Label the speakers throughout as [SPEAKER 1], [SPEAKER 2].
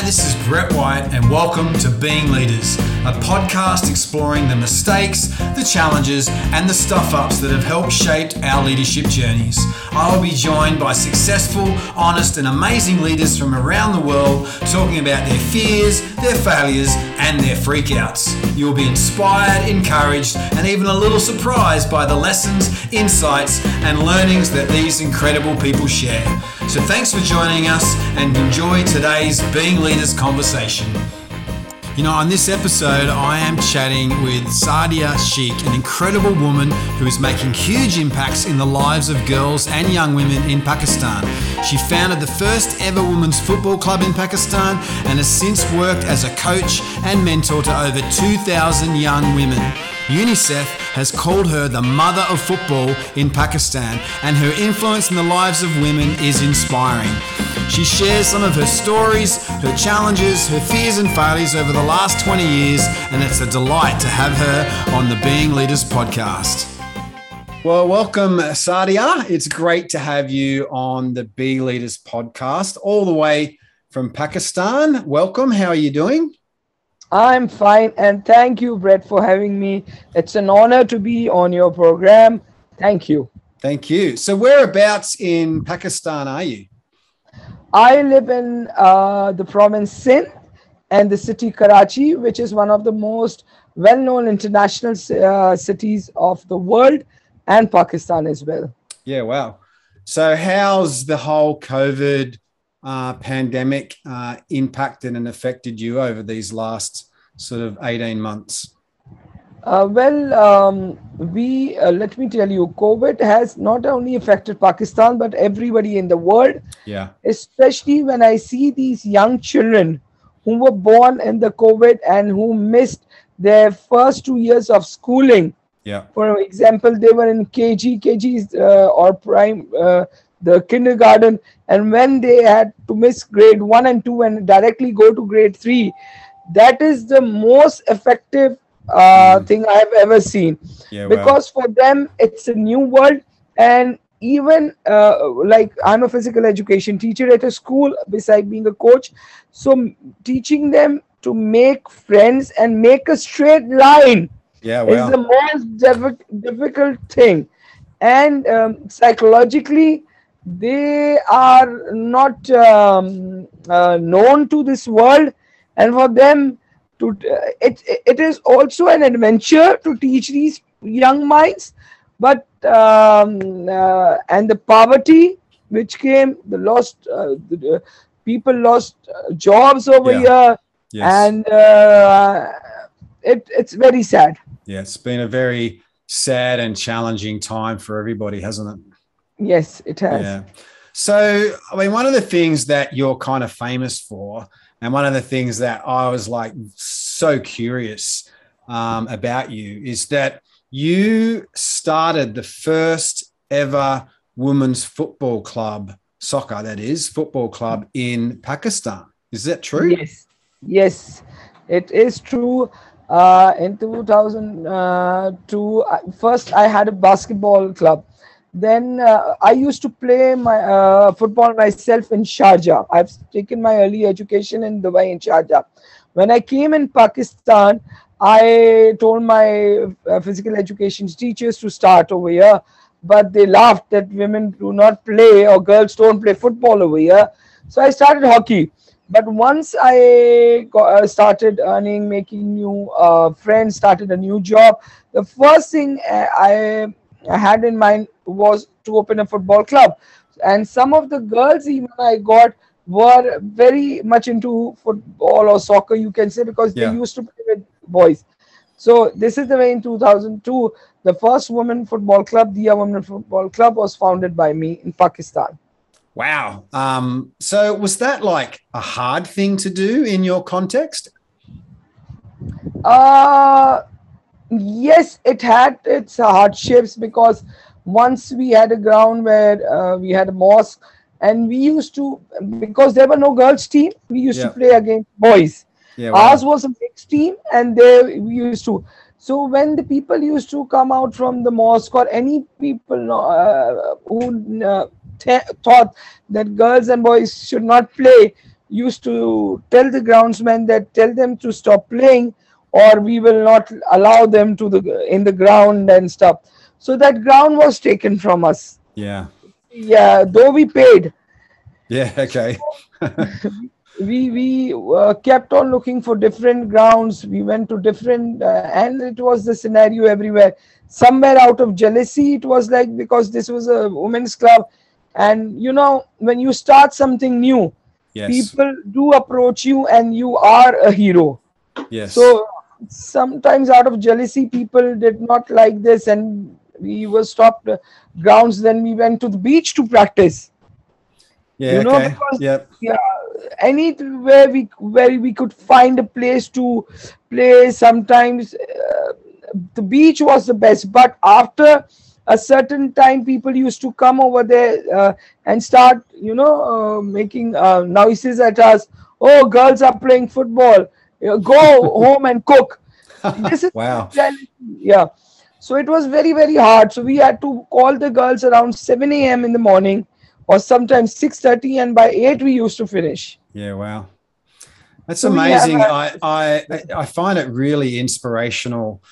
[SPEAKER 1] Hi, this is Brett White, and welcome to Being Leaders, a podcast exploring the mistakes, the challenges, and the stuff ups that have helped shape our leadership journeys. I will be joined by successful, honest, and amazing leaders from around the world talking about their fears, their failures, and their freakouts. You will be inspired, encouraged, and even a little surprised by the lessons, insights, and learnings that these incredible people share. So thanks for joining us and enjoy today's Being Leaders conversation. You know, on this episode, I am chatting with Sadia Sheikh, an incredible woman who is making huge impacts in the lives of girls and young women in Pakistan. She founded the first ever women's football club in Pakistan and has since worked as a coach and mentor to over 2,000 young women. UNICEF has called her the mother of football in Pakistan, and her influence in the lives of women is inspiring. She shares some of her stories, her challenges, her fears and failures over the last 20 years, and it's a delight to have her on the Being Leaders podcast. Well, welcome, Sadia. It's great to have you on the Be Leaders podcast, all the way from Pakistan. Welcome. How are you doing?
[SPEAKER 2] I'm fine, and thank you, Brett, for having me. It's an honor to be on your program. Thank you.
[SPEAKER 1] Thank you. So, whereabouts in Pakistan are you?
[SPEAKER 2] I live in uh, the province Sindh and the city Karachi, which is one of the most well known international uh, cities of the world and Pakistan as well.
[SPEAKER 1] Yeah, wow. So, how's the whole COVID uh, pandemic uh, impacted and affected you over these last sort of 18 months?
[SPEAKER 2] Uh, well, um, we uh, let me tell you, COVID has not only affected Pakistan but everybody in the world.
[SPEAKER 1] Yeah.
[SPEAKER 2] Especially when I see these young children who were born in the COVID and who missed their first two years of schooling.
[SPEAKER 1] Yeah.
[SPEAKER 2] For example, they were in KG, KG uh, or prime, uh, the kindergarten, and when they had to miss grade one and two and directly go to grade three, that is the most effective uh, mm. thing I have ever seen.
[SPEAKER 1] Yeah,
[SPEAKER 2] because for them, it's a new world. And even uh, like I'm a physical education teacher at a school, beside being a coach. So teaching them to make friends and make a straight line
[SPEAKER 1] yeah,
[SPEAKER 2] is the most difficult thing. And um, psychologically, they are not um, uh, known to this world and for them to uh, it, it is also an adventure to teach these young minds but um, uh, and the poverty which came the lost uh, the, uh, people lost uh, jobs over yeah. here yes. and it, it's very sad
[SPEAKER 1] yeah it's been a very sad and challenging time for everybody hasn't it
[SPEAKER 2] Yes, it has.
[SPEAKER 1] Yeah. So, I mean, one of the things that you're kind of famous for, and one of the things that I was like so curious um, about you is that you started the first ever women's football club, soccer, that is, football club in Pakistan. Is that true?
[SPEAKER 2] Yes. Yes, it is true. Uh, in 2002, uh, first I had a basketball club then uh, I used to play my uh, football myself in Sharjah. I've taken my early education in Dubai in Sharjah. When I came in Pakistan, I told my uh, physical education teachers to start over here, but they laughed that women do not play or girls don't play football over here. So I started hockey. But once I got, uh, started earning, making new uh, friends, started a new job, the first thing uh, I I had in mind was to open a football club. And some of the girls even I got were very much into football or soccer, you can say, because yeah. they used to play with boys. So this is the way in 2002, the first women football club, Diya Women Football Club, was founded by me in Pakistan.
[SPEAKER 1] Wow. Um, so was that like a hard thing to do in your context?
[SPEAKER 2] Uh yes, it had its hardships because once we had a ground where uh, we had a mosque and we used to because there were no girls team we used yeah. to play against boys. Yeah, ours was a mixed team and they we used to. So when the people used to come out from the mosque or any people uh, who uh, thought that girls and boys should not play used to tell the groundsman that tell them to stop playing or we will not allow them to the in the ground and stuff so that ground was taken from us
[SPEAKER 1] Yeah.
[SPEAKER 2] yeah though we paid
[SPEAKER 1] Yeah. Okay.
[SPEAKER 2] we we uh, kept on looking for different grounds we went to different uh, and it was the scenario everywhere somewhere out of jealousy it was like because this was a women's club and you know when you start something new
[SPEAKER 1] Yes.
[SPEAKER 2] people do approach you and you are a hero
[SPEAKER 1] yes.
[SPEAKER 2] so sometimes out of jealousy people did not like this and we were stopped grounds then we went to the beach to practice
[SPEAKER 1] yeah.
[SPEAKER 2] you know,
[SPEAKER 1] okay.
[SPEAKER 2] because-
[SPEAKER 1] Yep.
[SPEAKER 2] yeah anywhere we where we could find a place to play sometimes uh, the beach was the best but after a certain time people used to come over there uh, and start you know uh, making uh, noises at us oh girls are playing football Go home and cook this is
[SPEAKER 1] Wow.
[SPEAKER 2] yeah so it was very very hard so we had to call the girls around 7 a.m in the morning or sometimes 6.30 and by 8 we used to finish
[SPEAKER 1] Yeah, wow. That's
[SPEAKER 2] So we I,
[SPEAKER 1] I,
[SPEAKER 2] a-
[SPEAKER 1] I, I I find it really inspirational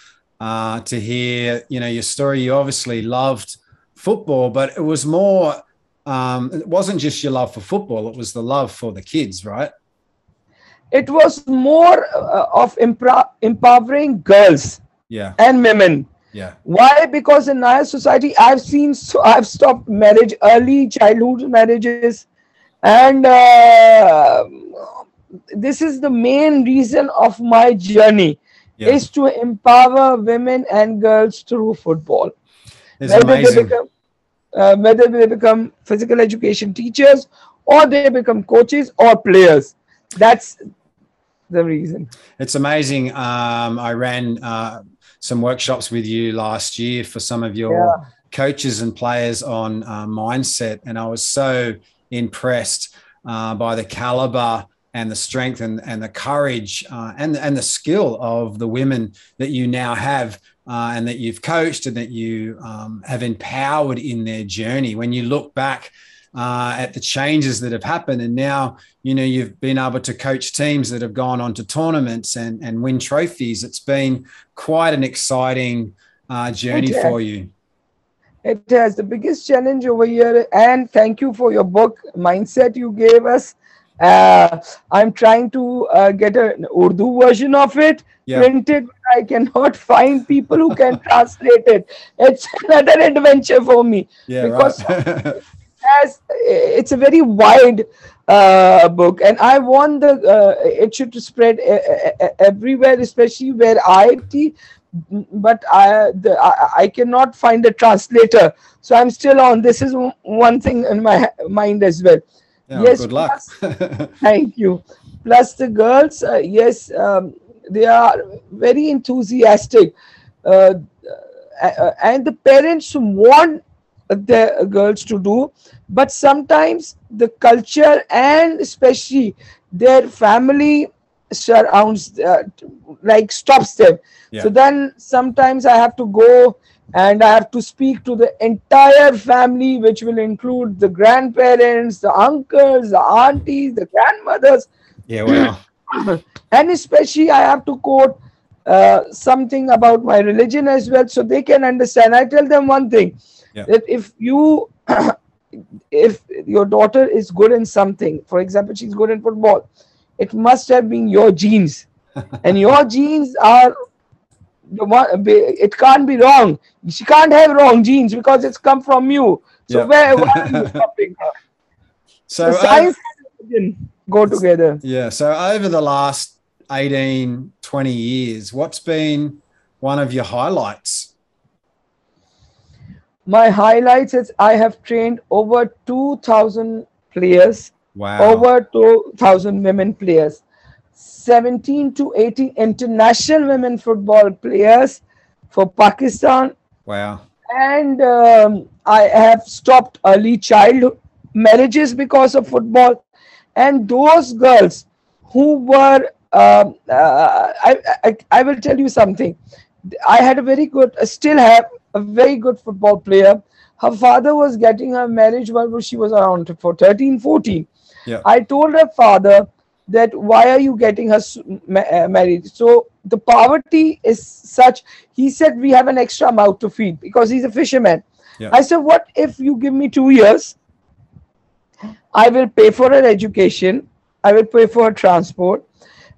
[SPEAKER 1] uh, to hear, you know, your story. You obviously loved football, but it was more um, it wasn't just your love for football, it was the love for the kids, right?
[SPEAKER 2] It was more uh, of impro- empowering girls
[SPEAKER 1] Yeah,
[SPEAKER 2] and women.
[SPEAKER 1] Yeah,
[SPEAKER 2] why? Because in our society i've seen so i've stopped marriage early childhood marriages and uh, this is the main reason of my journey
[SPEAKER 1] yeah.
[SPEAKER 2] is to empower women and girls through football.
[SPEAKER 1] It's
[SPEAKER 2] whether they become uh, whether they become physical education teachers or they become coaches or players. That's the reason
[SPEAKER 1] It's amazing. Um, I ran uh, some workshops with you last year for some of your
[SPEAKER 2] Yeah.
[SPEAKER 1] coaches and players on uh, mindset, and I was so impressed uh, by the caliber and the strength and, and the courage uh, and and the skill of the women that you now have. Uh, and that you've coached and that you um, have empowered in their journey. When you look back uh, at the changes that have happened, and now you know you've been able to coach teams that have gone on to tournaments and and win trophies. It's been quite an exciting uh, journey for you.
[SPEAKER 2] It has the biggest challenge over here, and thank you for your book, Mindset, you gave us. Uh, I'm trying to uh, get an Urdu version of it
[SPEAKER 1] Yeah.
[SPEAKER 2] printed, I cannot find people who can translate it. It's another adventure for me.
[SPEAKER 1] Yeah,
[SPEAKER 2] Because-
[SPEAKER 1] right.
[SPEAKER 2] As it's a very wide uh, book, and I want the uh, it should spread e- e- e- everywhere, especially where I teach. But I, the, I I cannot find a translator, so I'm still on. This is one- thing in my mind as well.
[SPEAKER 1] Yeah,
[SPEAKER 2] Yes,
[SPEAKER 1] good luck.
[SPEAKER 2] Thank you. Plus the girls, uh, yes, um, they are very enthusiastic, uh, uh, and the parents want the girls to do, but sometimes the culture and especially their family surrounds uh, like stops them.
[SPEAKER 1] Yeah.
[SPEAKER 2] So then sometimes I have to go and I have to speak to the entire family, which will include the grandparents, the uncles, the aunties, the grandmothers,
[SPEAKER 1] yeah, wow.
[SPEAKER 2] and especially I have to quote uh, something about my religion as well, so they can understand. I tell them one thing
[SPEAKER 1] Yeah.
[SPEAKER 2] that if you if your daughter is good in something, for example, she's good in football, it must have been your genes, and your genes are the one. It can't be wrong. She can't have wrong genes because it's come from you. So
[SPEAKER 1] Yeah.
[SPEAKER 2] where, why are you stopping her?
[SPEAKER 1] So, uh,
[SPEAKER 2] science and religion go together.
[SPEAKER 1] yeah, so over the last 18, 20 years, what's been one of your highlights?
[SPEAKER 2] My highlights is I have trained over 2,000 players,
[SPEAKER 1] Wow.
[SPEAKER 2] over 2,000 women players, 17 to 18 international women football players for Pakistan,
[SPEAKER 1] Wow.
[SPEAKER 2] and um, I have stopped early child marriages because of football. And those girls who were, um, uh, I, I, I will tell you something. I had a very good, I still have a very good football player. Her father was getting her marriage while she was around for 13, 14.
[SPEAKER 1] Yeah.
[SPEAKER 2] I told her father that why are you getting her uh, married? So the poverty is such. He said we have an extra mouth to feed because he's a fisherman.
[SPEAKER 1] Yeah.
[SPEAKER 2] I said, what if you give me two years? I will pay for her education. I will pay for her transport,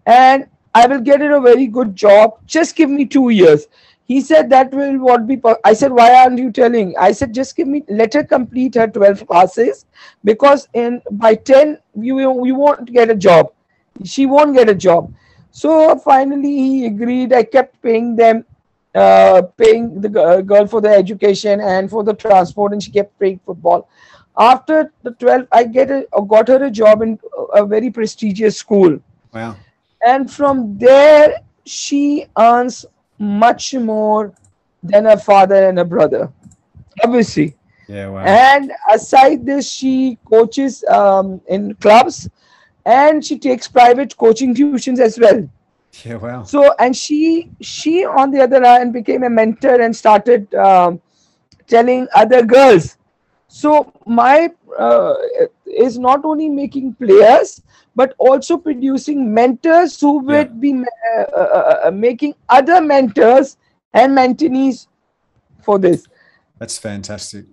[SPEAKER 2] and I will get her a very good job. Just give me two years. He said that will what be. po-" I said, why aren't you telling? I said, just give me. Let her complete her twelve classes because in by ten you will- you won't get a job. She won't get a job. So finally he agreed. I kept paying them, uh, paying the uh, girl for the education and for the transport, and she kept playing football. After the 12, I get a, uh, got her a job in uh, a very prestigious school
[SPEAKER 1] Wow.
[SPEAKER 2] and from there she earns much more than her father and her brother obviously
[SPEAKER 1] Yeah. Wow.
[SPEAKER 2] and aside this she coaches um, in clubs and she takes private coaching tuitions as well
[SPEAKER 1] yeah. Wow.
[SPEAKER 2] so and she she on the other hand became a mentor and started um, telling other girls so my uh, is not only making players but also producing mentors who
[SPEAKER 1] Yeah.
[SPEAKER 2] would be uh, uh, uh, making other mentors and mentees for this
[SPEAKER 1] That's fantastic.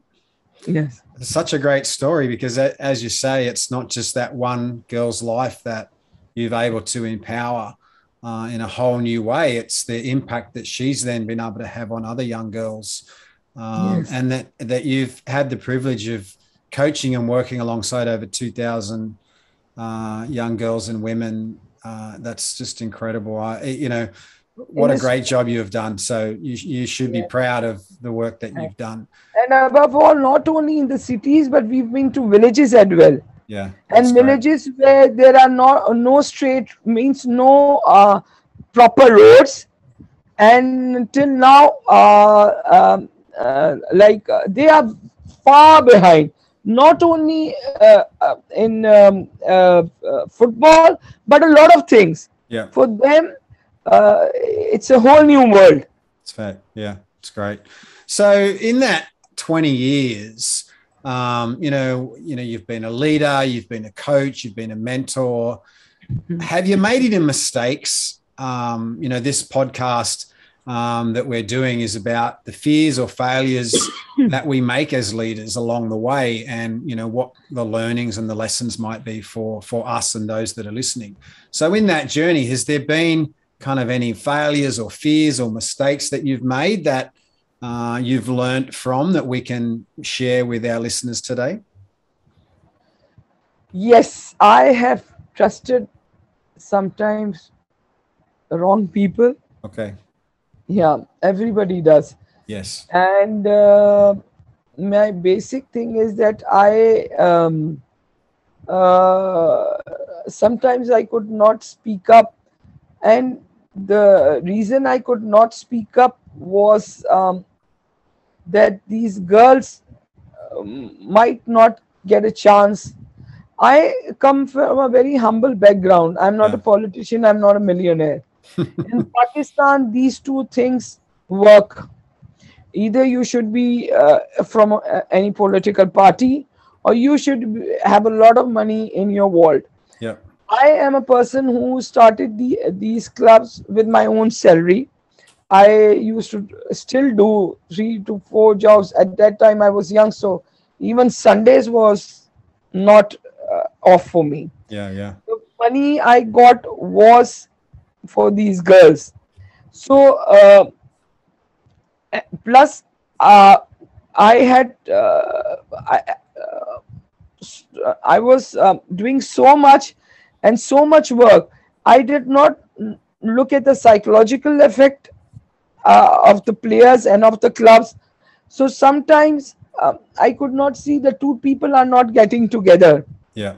[SPEAKER 2] yes
[SPEAKER 1] It's such a great story because, as you say, it's not just that one girl's life that you've able to empower uh, in a whole new way. It's the impact that she's then been able to have on other young girls, um,
[SPEAKER 2] Yes.
[SPEAKER 1] and that that you've had the privilege of coaching and working alongside over two thousand uh, young girls and women. Uh, that's just incredible. I, you know, what a great job you have done. So you you should be proud of the work that you've done.
[SPEAKER 2] and above all not only in the cities but we've been to villages as well
[SPEAKER 1] Yeah,
[SPEAKER 2] and
[SPEAKER 1] that's great.
[SPEAKER 2] villages where there are no no straight means no uh, proper roads and till now uh, um, uh, like uh, they are far behind not only uh, uh, in um, uh, uh, football but a lot of things
[SPEAKER 1] Yeah.
[SPEAKER 2] for them uh, it's a whole new world
[SPEAKER 1] It's fair. Yeah, it's great. So in that 20 years, um, you know, you know, you've been a leader, you've been a coach, you've been a mentor. Have you made any mistakes? Um, you know, this podcast um, that we're doing is about the fears or failures that we make as leaders along the way, and you know what the learnings and the lessons might be for for us and those that are listening. So, in that journey, has there been kind of any failures or fears or mistakes that you've made that uh, you've learnt from that we can share with our listeners today?
[SPEAKER 2] yes i have trusted sometimes the wrong people
[SPEAKER 1] Okay.
[SPEAKER 2] Yeah everybody does.
[SPEAKER 1] Yes.
[SPEAKER 2] and uh, my basic thing is that i um, uh, sometimes i could not speak up. And the reason i could not speak up was um, that these girls um, might not get a chance. I come from a very humble background. I'm not
[SPEAKER 1] Yeah.
[SPEAKER 2] a politician. I'm not a millionaire in pakistan these two things work either you should be uh, from uh, any political party or you should have a lot of money in your wallet
[SPEAKER 1] Yeah.
[SPEAKER 2] i am a person who started the these clubs with my own salary i used to still do three to four jobs at that time i was young so even sundays was not uh, off for me
[SPEAKER 1] Yeah. Yeah.
[SPEAKER 2] the money I got was for these girls. So, uh, eh, plus, uh, I had, uh, I, uh, uh, I was um, doing so much and so much work. I did not look at the psychological effect uh, of the players and of the clubs. So sometimes um, I could not see the two people are not getting together.
[SPEAKER 1] Yeah.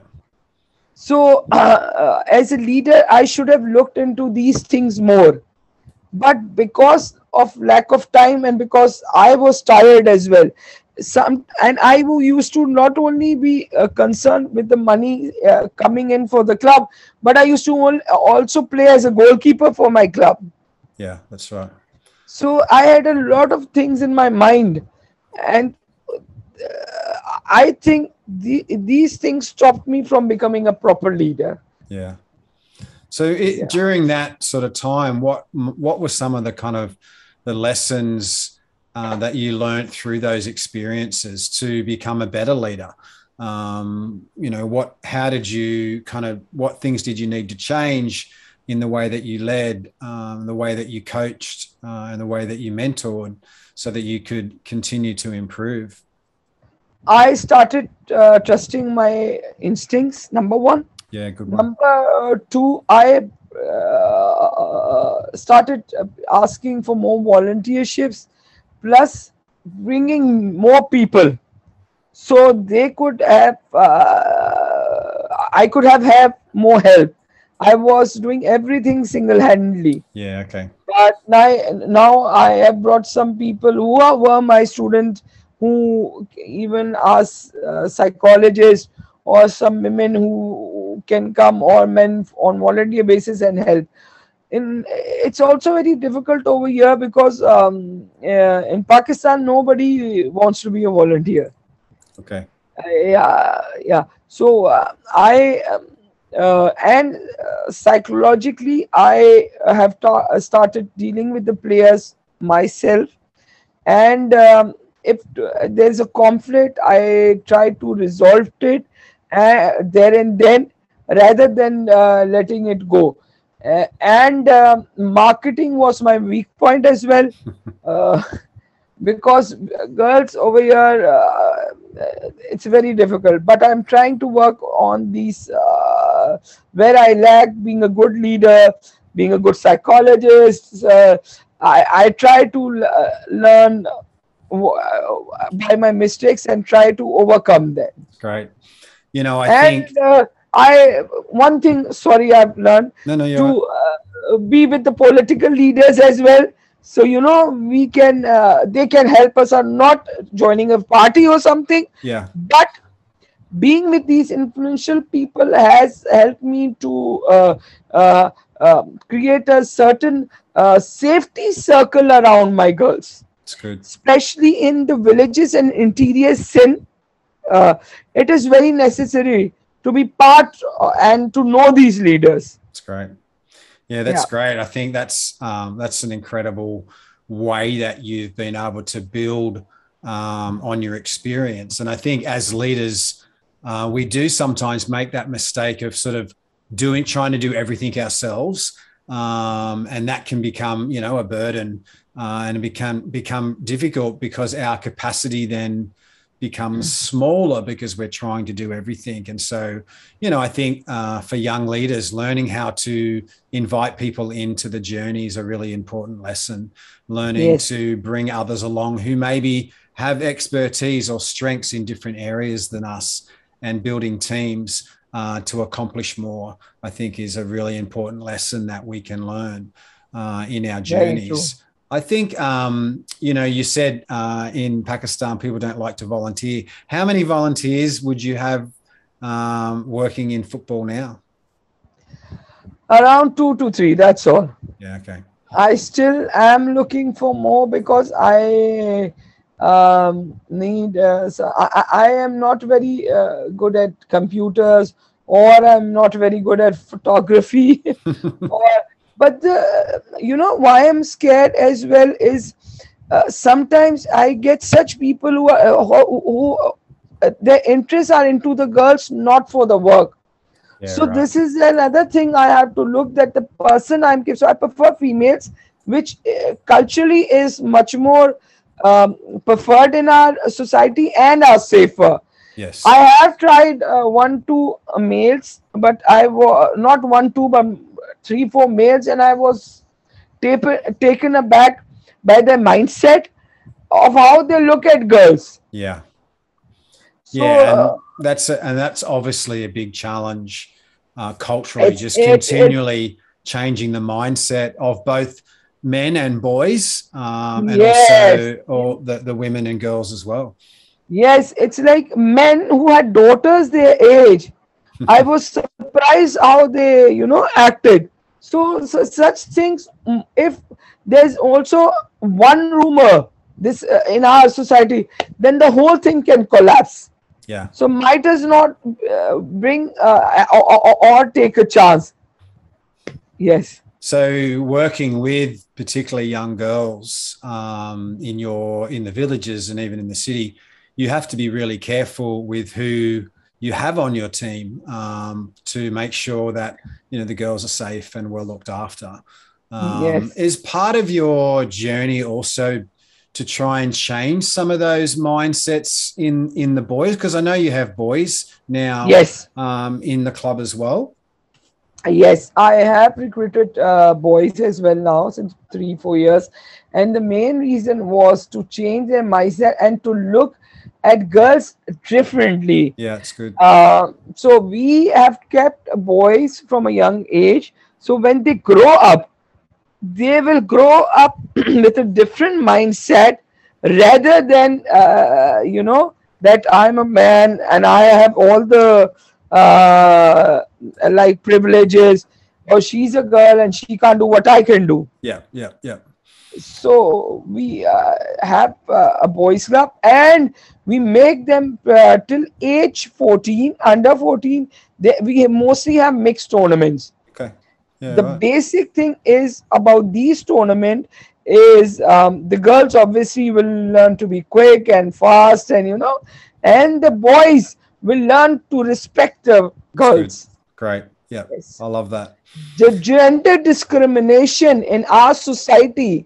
[SPEAKER 2] So, uh, uh, as a leader, I should have looked into these things more. But because of lack of time and because I was tired as well, some and I used to not only be uh, concerned with the money uh, coming in for the club, but I used to also play as a goalkeeper for my club.
[SPEAKER 1] Yeah. That's right.
[SPEAKER 2] So I had a lot of things in my mind, and I think the, these things stopped me from becoming a proper leader.
[SPEAKER 1] Yeah. So it, yeah. during that sort of time, what what were some of the kind of the lessons uh, that you learned through those experiences to become a better leader? Um, you know, what? How did you kind of? What things did you need to change in the way that you led, um, the way that you coached, uh, and the way that you mentored, so that you could continue to improve?
[SPEAKER 2] I started uh, trusting my instincts. Number one.
[SPEAKER 1] Yeah, good one.
[SPEAKER 2] Number two, I uh, started asking for more volunteerships, plus bringing more people, so they could have. Uh, I could have have more help. I was doing everything single-handedly.
[SPEAKER 1] Yeah. Okay.
[SPEAKER 2] But now, now I have brought some people who are, were my students, who even as uh, psychologists or some women who can come or men on volunteer basis and help. In it's also very difficult over here because um, uh, in pakistan nobody wants to be a volunteer.
[SPEAKER 1] Okay.
[SPEAKER 2] Uh, yeah yeah. So uh, i um, uh, and uh, psychologically i have ta- started dealing with the players myself. And um, if there's a conflict i try to resolve it uh, there and then rather than uh, letting it go. Uh, and uh, marketing was my weak point as well uh, because girls over here uh, it's very difficult but i'm trying to work on these uh, where i lack being a good leader being a good psychologist I, I try to learn by my mistakes and try to overcome them
[SPEAKER 1] Right. you know, I
[SPEAKER 2] and,
[SPEAKER 1] think
[SPEAKER 2] uh, I one thing. Sorry, I've learned
[SPEAKER 1] no, no,
[SPEAKER 2] to uh, be with the political leaders as well. So you know, we can uh, they can help us on not joining a party or something.
[SPEAKER 1] Yeah.
[SPEAKER 2] But being with these influential people has helped me to uh, uh, uh, create a certain safety circle around my girls.
[SPEAKER 1] That's good.
[SPEAKER 2] Especially in the villages and interior Sindh, uh, it is very necessary to be part uh, and to know these leaders.
[SPEAKER 1] That's great. Yeah, that's yeah. great. I think that's um, that's an incredible way that you've been able to build um, on your experience. And I think as leaders, uh, we do sometimes make that mistake of sort of doing trying to do everything ourselves, um, and that can become you know a burden uh, and it become become difficult because our capacity then becomes mm. smaller because we're trying to do everything. And so, you know, I think uh, for young leaders, learning how to invite people into the journey is a really important lesson. Learning yes. to bring others along who maybe have expertise or strengths in different areas than us and building teams uh, to accomplish more, I think is a really important lesson that we can learn uh, in our journeys. I think, um, you know, you said uh, in Pakistan people don't like to volunteer. How many volunteers would you have um, working in football now?
[SPEAKER 2] Around two to three, that's all.
[SPEAKER 1] Yeah, okay.
[SPEAKER 2] I still am looking for more because I um, need, uh, so I, I, am not very uh, good at computers or I'm not very good at photography or but the, you know why I'm scared as well is uh, sometimes I get such people who are uh, who, who uh, their interests are into the girls, not for the work. Yeah, so right. this is another thing I have to look that the person I'm giving. so I prefer females, which uh, culturally is much more um, preferred in our society and are safer.
[SPEAKER 1] Yes.
[SPEAKER 2] I have tried uh, one two males, but I was not one two, but three, four males, and I was taken aback by their mindset of how they look at girls.
[SPEAKER 1] Yeah. So, yeah, and uh, that's a, and that's obviously a big challenge uh, culturally, just it, continually it, changing the mindset of both men and boys, um, and yes. also the, the women and girls as well.
[SPEAKER 2] Yes, it's like men who had daughters their age I was surprised how they, you know, acted. So, so such things, mm, if there's also one rumor this uh, in our society, then the whole thing can collapse.
[SPEAKER 1] Yeah.
[SPEAKER 2] So might as not uh, bring uh, or, or, or take a chance. Yes.
[SPEAKER 1] So working with particularly young girls um, in your in the villages and even in the city, you have to be really careful with who you have on your team um, to make sure that you know the girls are safe and well looked after. Um,
[SPEAKER 2] Yes.
[SPEAKER 1] Is part of your journey also to try and change some of those mindsets in in the boys because I know you have boys now
[SPEAKER 2] Yes.
[SPEAKER 1] um, in the club as well.
[SPEAKER 2] Yes, I have recruited uh, boys as well now since three, four years. And the main reason was to change their mindset and to look at girls differently.
[SPEAKER 1] Yeah, it's good.
[SPEAKER 2] Uh, so we have kept boys from a young age. So when they grow up, they will grow up with a different mindset rather than, uh, you know, that I'm a man and I have all the uh, like privileges, or she's a girl and she can't do what I can do
[SPEAKER 1] Yeah, yeah, yeah.
[SPEAKER 2] So we uh, have uh, a boys club and we make them uh, till age 14 under 14 they, we mostly have mixed tournaments
[SPEAKER 1] Okay. Yeah,
[SPEAKER 2] the
[SPEAKER 1] right.
[SPEAKER 2] basic thing is about these tournament is um, the girls obviously will learn to be quick and fast and you know and the boys will learn to respect the girls
[SPEAKER 1] Great. Yeah,
[SPEAKER 2] Yes.
[SPEAKER 1] I love that.
[SPEAKER 2] the gender discrimination in our society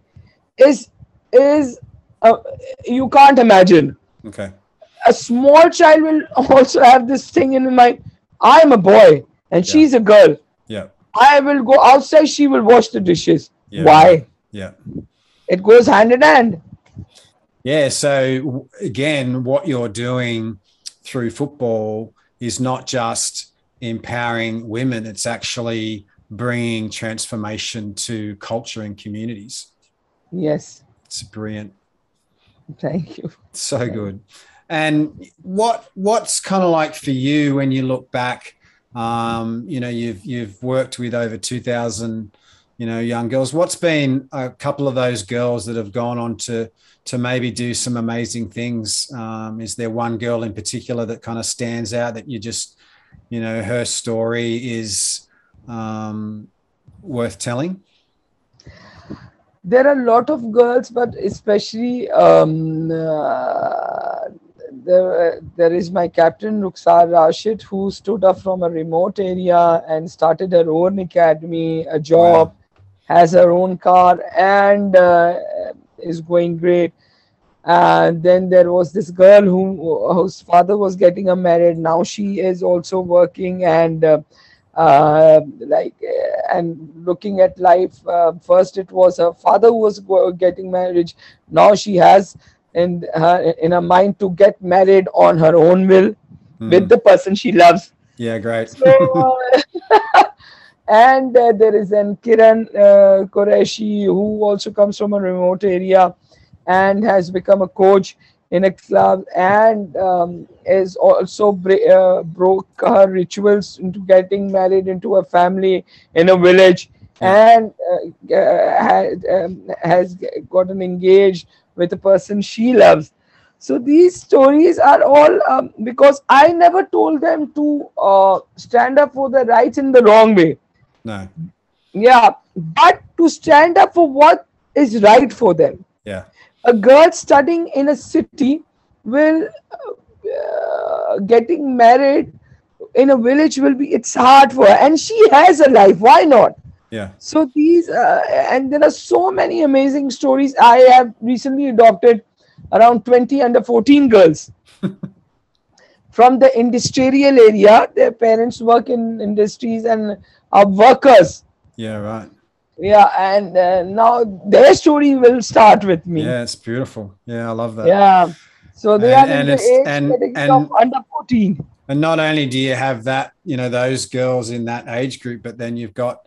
[SPEAKER 2] is is uh, you can't imagine
[SPEAKER 1] Okay.
[SPEAKER 2] a small child will also have this thing in mind i'm a boy and
[SPEAKER 1] Yeah.
[SPEAKER 2] she's a girl
[SPEAKER 1] Yeah.
[SPEAKER 2] i will go outside she will wash the dishes
[SPEAKER 1] Yeah.
[SPEAKER 2] why
[SPEAKER 1] Yeah.
[SPEAKER 2] it goes hand in hand
[SPEAKER 1] Yeah. So again, what you're doing through football is not just empowering women; it's actually bringing transformation to culture and communities.
[SPEAKER 2] Yes
[SPEAKER 1] It's brilliant.
[SPEAKER 2] thank you
[SPEAKER 1] So good. And what what's kind of like for you when you look back? Um, you know, you've you've worked with over two thousand, you know, young girls. What's been a couple of those girls that have gone on to to maybe do some amazing things? Um, is there one girl in particular that kind of stands out that you just, you know, her story is um, worth telling?
[SPEAKER 2] There are a lot of girls, but especially um, uh, there, there is my captain Rukhsar Rashid who stood up from a remote area and started her own academy, a job, has her own car, and uh, is going great. And then there was this girl who whose father was getting her married. Now she is also working and. Uh, uh, like uh, and looking at life uh, first it was her father who was getting married now she has in her in her mind to get married on her own will
[SPEAKER 1] Mm.
[SPEAKER 2] with the person she loves
[SPEAKER 1] yeah, great.
[SPEAKER 2] so, uh, and uh, there is an Kiran uh, Qureshi who also comes from a remote area and has become a coach in a club and um, is also uh, broke her rituals into getting married into a family in a village and uh, uh, had, um, has gotten engaged with a person she loves. So these stories are all um, because I never told them to uh, stand up for the rights in the wrong way.
[SPEAKER 1] no,
[SPEAKER 2] Yeah, but to stand up for what is right for them.
[SPEAKER 1] yeah,
[SPEAKER 2] A girl studying in a city will uh, getting married in a village will be it's hard for her. And she has a life why not?
[SPEAKER 1] Yeah,
[SPEAKER 2] so these uh, and there are so many amazing stories. I have recently adopted around 20 under 14 girls. From the industrial area their parents work in industries and are workers.
[SPEAKER 1] Yeah, right.
[SPEAKER 2] Yeah and uh, now their story will start with me
[SPEAKER 1] Yeah, it's beautiful. Yeah, I love that.
[SPEAKER 2] yeah so they
[SPEAKER 1] And-
[SPEAKER 2] are in
[SPEAKER 1] and
[SPEAKER 2] the age
[SPEAKER 1] and-
[SPEAKER 2] category
[SPEAKER 1] and-
[SPEAKER 2] of under 14
[SPEAKER 1] And not only do you have that, you know, those girls in that age group, but then you've got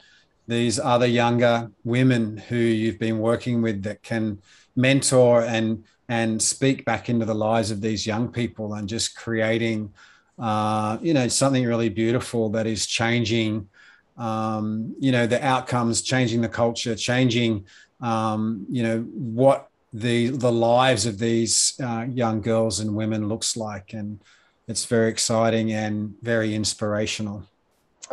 [SPEAKER 1] these other younger women who you've been working with that can mentor and and speak back into the lives of these young people and just creating uh, you know something really beautiful that is changing um, you know the outcomes changing the culture changing um, you know what the the lives of these uh, young girls and women looks like and it's very exciting and very inspirational.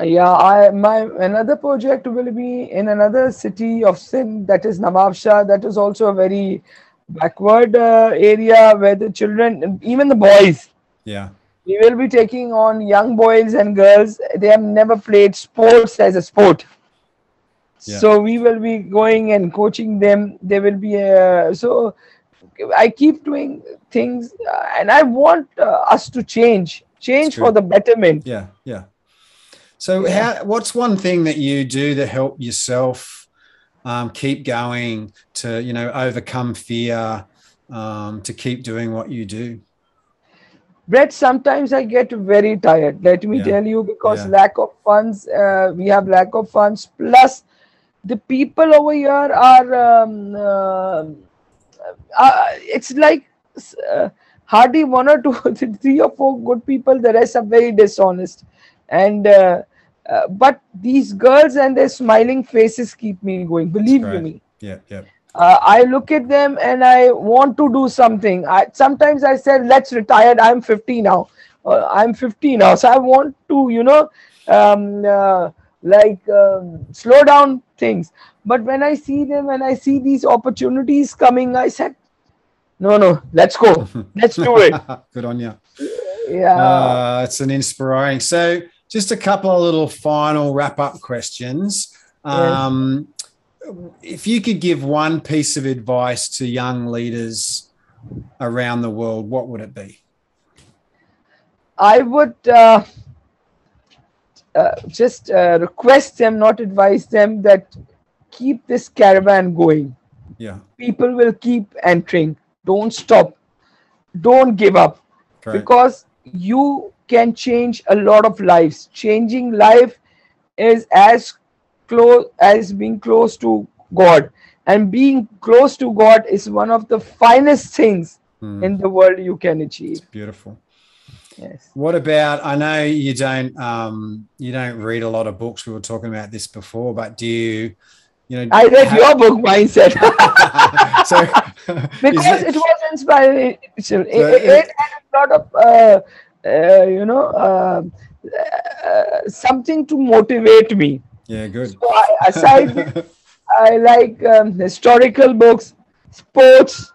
[SPEAKER 2] Yeah, I my another project will be in another city of Sindh that is Nawab Shah. That is also a very backward uh, area where the children, even the boys,
[SPEAKER 1] Yeah.
[SPEAKER 2] We will be taking on young boys and girls. They have never played sports as a sport.
[SPEAKER 1] Yeah.
[SPEAKER 2] So we will be going and coaching them. They will be uh, so. I keep doing things, uh, and I want uh, us to change, change for the betterment.
[SPEAKER 1] Yeah, yeah. So,
[SPEAKER 2] Yeah.
[SPEAKER 1] how? What's one thing that you do to help yourself um, keep going, to you know overcome fear, um, to keep doing what you do?
[SPEAKER 2] Brett, sometimes I get very tired. Let me
[SPEAKER 1] Yeah.
[SPEAKER 2] tell you, because
[SPEAKER 1] Yeah.
[SPEAKER 2] lack of funds, uh, we have lack of funds. Plus, the people over here are. Um, uh, uh, it's like uh, hardly one or two, three or four good people. The rest are very dishonest, and. Uh, uh, but these girls and their smiling faces keep me going. Believe you me
[SPEAKER 1] Yeah, yeah,
[SPEAKER 2] uh, I look at them and I want to do something. I sometimes I said, "Let's retire." I'm 50 now. Uh, I'm 50 now, so I want to, you know, um, uh, like um, slow down things. But when I see them and I see these opportunities coming, I said, "No, no, let's go. Let's do it."
[SPEAKER 1] Good on you.
[SPEAKER 2] Yeah.
[SPEAKER 1] Uh, it's an inspiring. So, just a couple of little final wrap up questions. Um, If you could give one piece of advice to young leaders around the world, what would it be?
[SPEAKER 2] I would uh, uh, just uh, request them, not advise them, that keep this caravan going.
[SPEAKER 1] Yeah,
[SPEAKER 2] People will keep entering. Don't stop. Don't give up because you can change a lot of lives. Changing life is as close as being close to God. And being close to God is one of the finest things
[SPEAKER 1] Hmm,
[SPEAKER 2] in the world you can achieve.
[SPEAKER 1] beautiful.
[SPEAKER 2] Yes.
[SPEAKER 1] What about? I know you don't um, you don't read a lot of books. We were talking about this before, but do you? You know,
[SPEAKER 2] I read
[SPEAKER 1] ha-
[SPEAKER 2] your book, Mindset.
[SPEAKER 1] so
[SPEAKER 2] because
[SPEAKER 1] is
[SPEAKER 2] it was inspiring. It,
[SPEAKER 1] So
[SPEAKER 2] it,
[SPEAKER 1] it-
[SPEAKER 2] it had a lot of, uh, uh, you know, uh, uh, something to motivate me.
[SPEAKER 1] Yeah, good.
[SPEAKER 2] So I, aside, I like um, historical books, sports.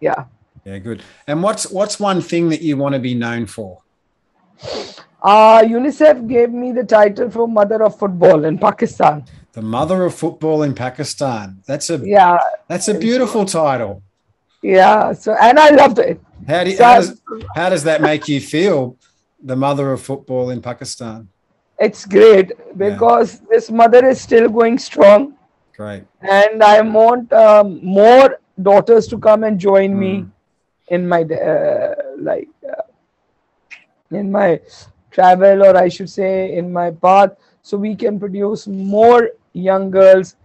[SPEAKER 2] Yeah.
[SPEAKER 1] yeah, good. And what's what's one thing that you want to be known for?
[SPEAKER 2] Uh, UNICEF gave me the title for Mother of Football in Pakistan.
[SPEAKER 1] The mother of football in Pakistan. That's a
[SPEAKER 2] Yeah.
[SPEAKER 1] that's a beautiful title.
[SPEAKER 2] Yeah. So, and I loved it.
[SPEAKER 1] How do you,
[SPEAKER 2] So
[SPEAKER 1] how does how does that make you feel? The mother of football in Pakistan.
[SPEAKER 2] It's great because this mother is still going strong.
[SPEAKER 1] Great.
[SPEAKER 2] and I want um, more daughters to come and join me
[SPEAKER 1] Mm.
[SPEAKER 2] in my uh, like uh, in my travel, or I should say, in my path, so we can produce more young girls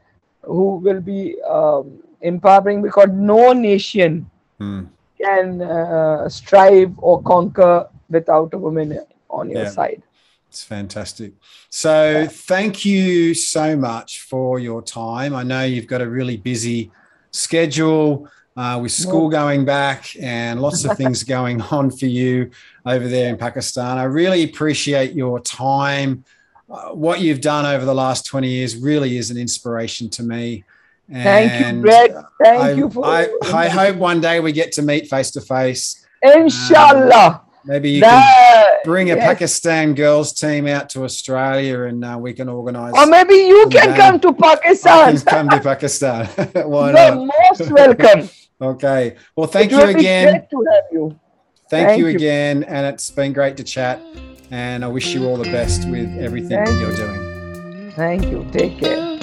[SPEAKER 2] who will be um, empowering. Because no nation
[SPEAKER 1] Hmm.
[SPEAKER 2] can uh, strive or conquer without a woman on your
[SPEAKER 1] Yeah.
[SPEAKER 2] side.
[SPEAKER 1] It's fantastic. So, thank you so much for your time. I know you've got a really busy schedule uh, with school going back and lots of things going on for you over there in Pakistan. I really appreciate your time. Uh, what you've done over the last 20 years really is an inspiration to me.
[SPEAKER 2] Thank you,
[SPEAKER 1] And
[SPEAKER 2] Brett. Thank
[SPEAKER 1] I,
[SPEAKER 2] you for.
[SPEAKER 1] I, I hope one day we get to meet face to face.
[SPEAKER 2] Inshallah.
[SPEAKER 1] Maybe you can bring a
[SPEAKER 2] yes.
[SPEAKER 1] Pakistan girls team out to Australia and uh, we can organize.
[SPEAKER 2] Or maybe you can
[SPEAKER 1] down.
[SPEAKER 2] come to Pakistan.
[SPEAKER 1] come to Pakistan. Why
[SPEAKER 2] You're
[SPEAKER 1] not?
[SPEAKER 2] most welcome.
[SPEAKER 1] Okay. Well, thank you again.
[SPEAKER 2] great to have you.
[SPEAKER 1] Thank,
[SPEAKER 2] Thank
[SPEAKER 1] you
[SPEAKER 2] you.
[SPEAKER 1] again. And it's been great to chat. And I wish you all the best with everything that you're doing.
[SPEAKER 2] Thank you. Take care.